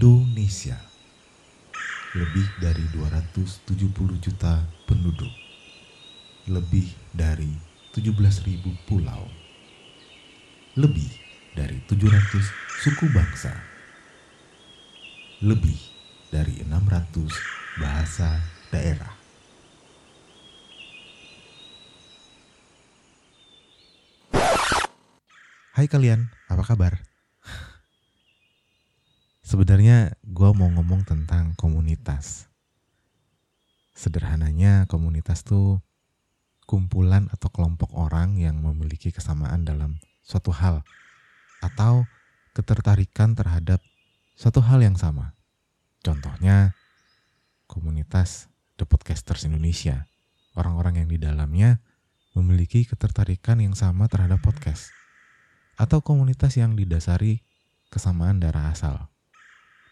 Indonesia. Lebih dari 270 juta penduduk. Lebih dari 17.000 pulau. Lebih dari 700 suku bangsa. Lebih dari 600 bahasa daerah. Hai kalian, apa kabar? Sebenarnya gue mau ngomong tentang komunitas. Sederhananya komunitas tuh kumpulan atau kelompok orang yang memiliki kesamaan dalam suatu hal atau ketertarikan terhadap suatu hal yang sama. Contohnya komunitas The Podcasters Indonesia. Orang-orang yang di dalamnya memiliki ketertarikan yang sama terhadap podcast atau komunitas yang didasari kesamaan darah asal.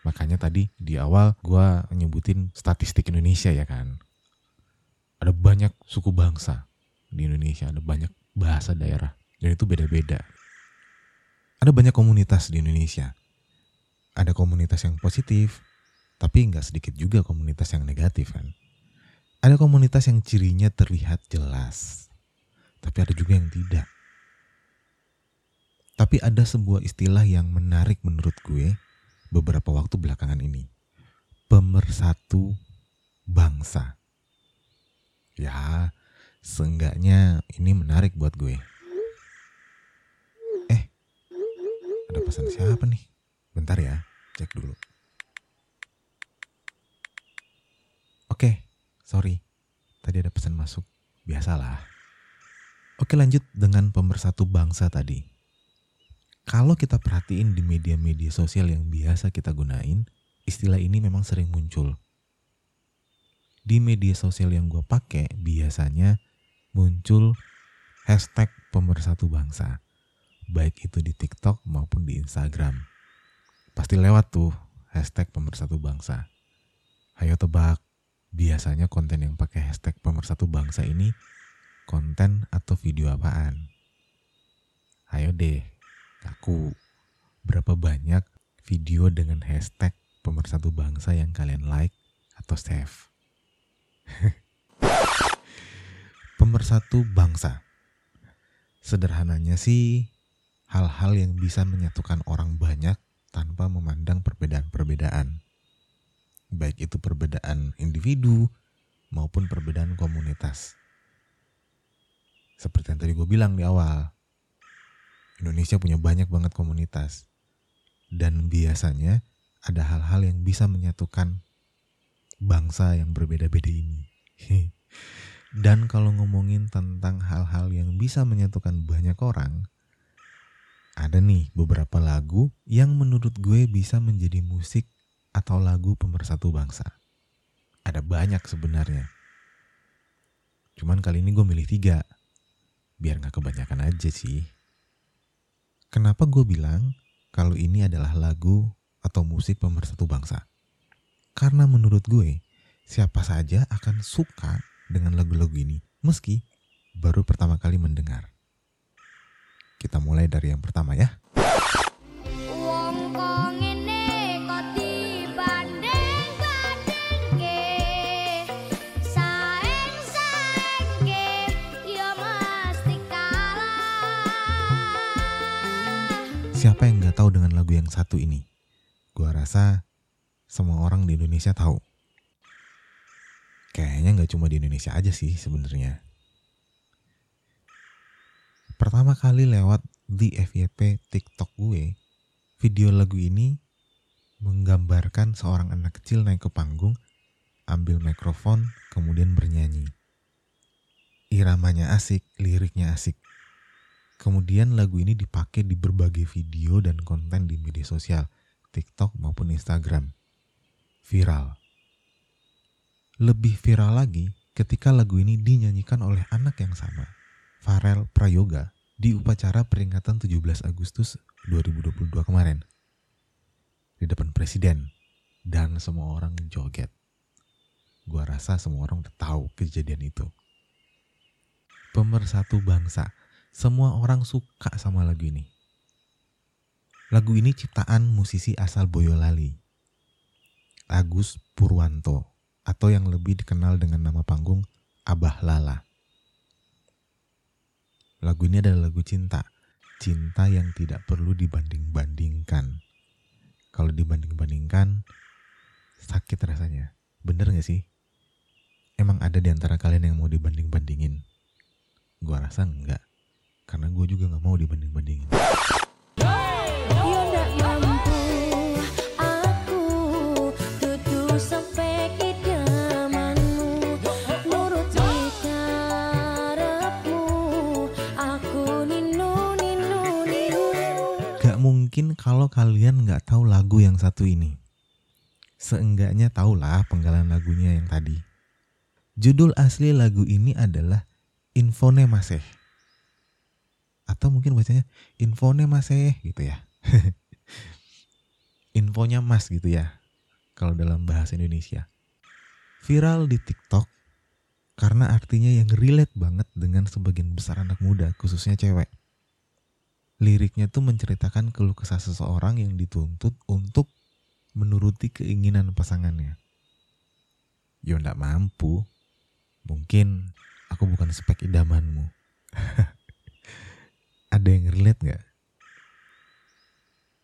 Makanya tadi di awal gue nyebutin statistik Indonesia ya kan. Ada banyak suku bangsa di Indonesia, ada banyak bahasa daerah. Dan itu beda-beda. Ada banyak komunitas di Indonesia. Ada komunitas yang positif, tapi nggak sedikit juga komunitas yang negatif kan. Ada komunitas yang cirinya terlihat jelas, tapi ada juga yang tidak. Tapi ada sebuah istilah yang menarik menurut gue beberapa waktu belakangan ini. Pemersatu bangsa. Ya, seenggaknya ini menarik buat gue. Eh, ada pesan siapa nih? Bentar ya, cek dulu. Oke, sorry. Tadi ada pesan masuk. Biasalah. Oke lanjut dengan pemersatu bangsa tadi kalau kita perhatiin di media-media sosial yang biasa kita gunain, istilah ini memang sering muncul. Di media sosial yang gue pakai biasanya muncul hashtag pemersatu bangsa. Baik itu di TikTok maupun di Instagram. Pasti lewat tuh hashtag pemersatu bangsa. Ayo tebak, biasanya konten yang pakai hashtag pemersatu bangsa ini konten atau video apaan? Ayo deh, Aku berapa banyak video dengan hashtag pemersatu bangsa yang kalian like atau save. pemersatu bangsa. Sederhananya sih hal-hal yang bisa menyatukan orang banyak tanpa memandang perbedaan-perbedaan. Baik itu perbedaan individu maupun perbedaan komunitas. Seperti yang tadi gue bilang di awal, Indonesia punya banyak banget komunitas. Dan biasanya ada hal-hal yang bisa menyatukan bangsa yang berbeda-beda ini. Dan kalau ngomongin tentang hal-hal yang bisa menyatukan banyak orang, ada nih beberapa lagu yang menurut gue bisa menjadi musik atau lagu pemersatu bangsa. Ada banyak sebenarnya. Cuman kali ini gue milih tiga. Biar gak kebanyakan aja sih. Kenapa gue bilang kalau ini adalah lagu atau musik pemersatu bangsa? Karena menurut gue, siapa saja akan suka dengan lagu-lagu ini meski baru pertama kali mendengar. Kita mulai dari yang pertama ya. Siapa yang gak tahu dengan lagu yang satu ini? Gua rasa semua orang di Indonesia tahu. Kayaknya gak cuma di Indonesia aja sih sebenarnya. Pertama kali lewat di FYP TikTok gue, video lagu ini menggambarkan seorang anak kecil naik ke panggung, ambil mikrofon, kemudian bernyanyi. Iramanya asik, liriknya asik. Kemudian lagu ini dipakai di berbagai video dan konten di media sosial, TikTok maupun Instagram. Viral. Lebih viral lagi ketika lagu ini dinyanyikan oleh anak yang sama, Farel Prayoga, di upacara peringatan 17 Agustus 2022 kemarin. Di depan presiden dan semua orang joget. Gua rasa semua orang udah tahu kejadian itu. Pemersatu bangsa semua orang suka sama lagu ini. Lagu ini ciptaan musisi asal Boyolali, Agus Purwanto atau yang lebih dikenal dengan nama panggung Abah Lala. Lagu ini adalah lagu cinta, cinta yang tidak perlu dibanding-bandingkan. Kalau dibanding-bandingkan, sakit rasanya. Bener gak sih? Emang ada di antara kalian yang mau dibanding-bandingin? Gua rasa enggak. Karena gue juga gak mau dibanding-bandingin. Gak mungkin kalau kalian gak tahu lagu yang satu ini. Seenggaknya tahulah penggalan lagunya yang tadi. Judul asli lagu ini adalah Infone Maseh. Atau mungkin bacanya Infone Maseh gitu ya. Infonya Mas gitu ya. Kalau dalam bahasa Indonesia. Viral di TikTok karena artinya yang relate banget dengan sebagian besar anak muda, khususnya cewek. Liriknya tuh menceritakan keluh kesah seseorang yang dituntut untuk menuruti keinginan pasangannya. Yo ndak mampu. Mungkin aku bukan spek idamanmu. Ada yang relate nggak?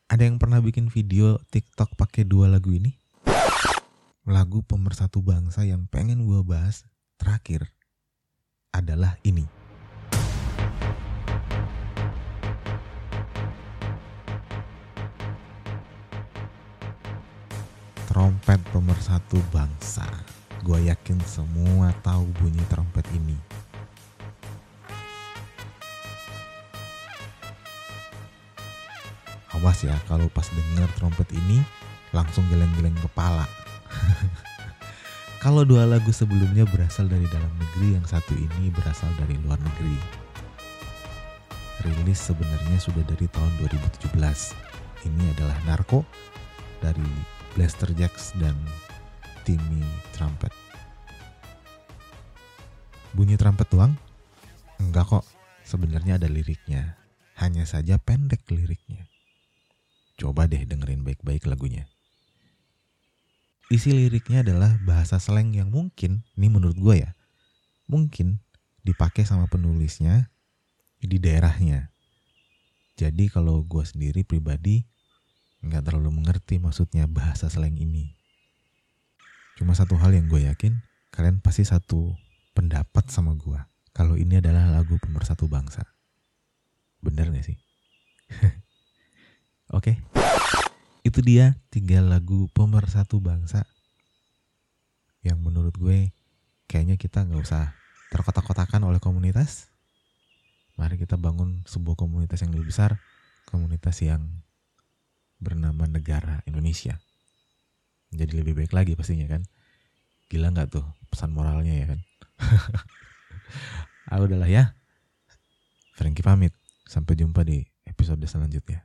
Ada yang pernah bikin video TikTok pakai dua lagu ini? Lagu pemersatu bangsa yang pengen gue bahas terakhir adalah ini. Trompet pemersatu bangsa. Gue yakin semua tahu bunyi trompet ini. Awas ya kalau pas denger trompet ini langsung geleng-geleng kepala. kalau dua lagu sebelumnya berasal dari dalam negeri, yang satu ini berasal dari luar negeri. Rilis sebenarnya sudah dari tahun 2017. Ini adalah Narko dari Blaster Jacks dan Timmy Trumpet. Bunyi trumpet doang? Enggak kok, sebenarnya ada liriknya. Hanya saja pendek liriknya. Coba deh dengerin baik-baik lagunya. Isi liriknya adalah bahasa slang yang mungkin, ini menurut gue ya, mungkin dipakai sama penulisnya di daerahnya. Jadi kalau gue sendiri pribadi nggak terlalu mengerti maksudnya bahasa slang ini. Cuma satu hal yang gue yakin, kalian pasti satu pendapat sama gue kalau ini adalah lagu pemersatu bangsa. Bener gak sih? Oke, okay. itu dia tiga lagu pemersatu bangsa yang menurut gue kayaknya kita nggak usah terkotak-kotakan oleh komunitas. Mari kita bangun sebuah komunitas yang lebih besar, komunitas yang bernama negara Indonesia. Jadi lebih baik lagi pastinya kan. Gila nggak tuh pesan moralnya ya kan? ah udahlah ya. Frankie pamit. Sampai jumpa di episode selanjutnya.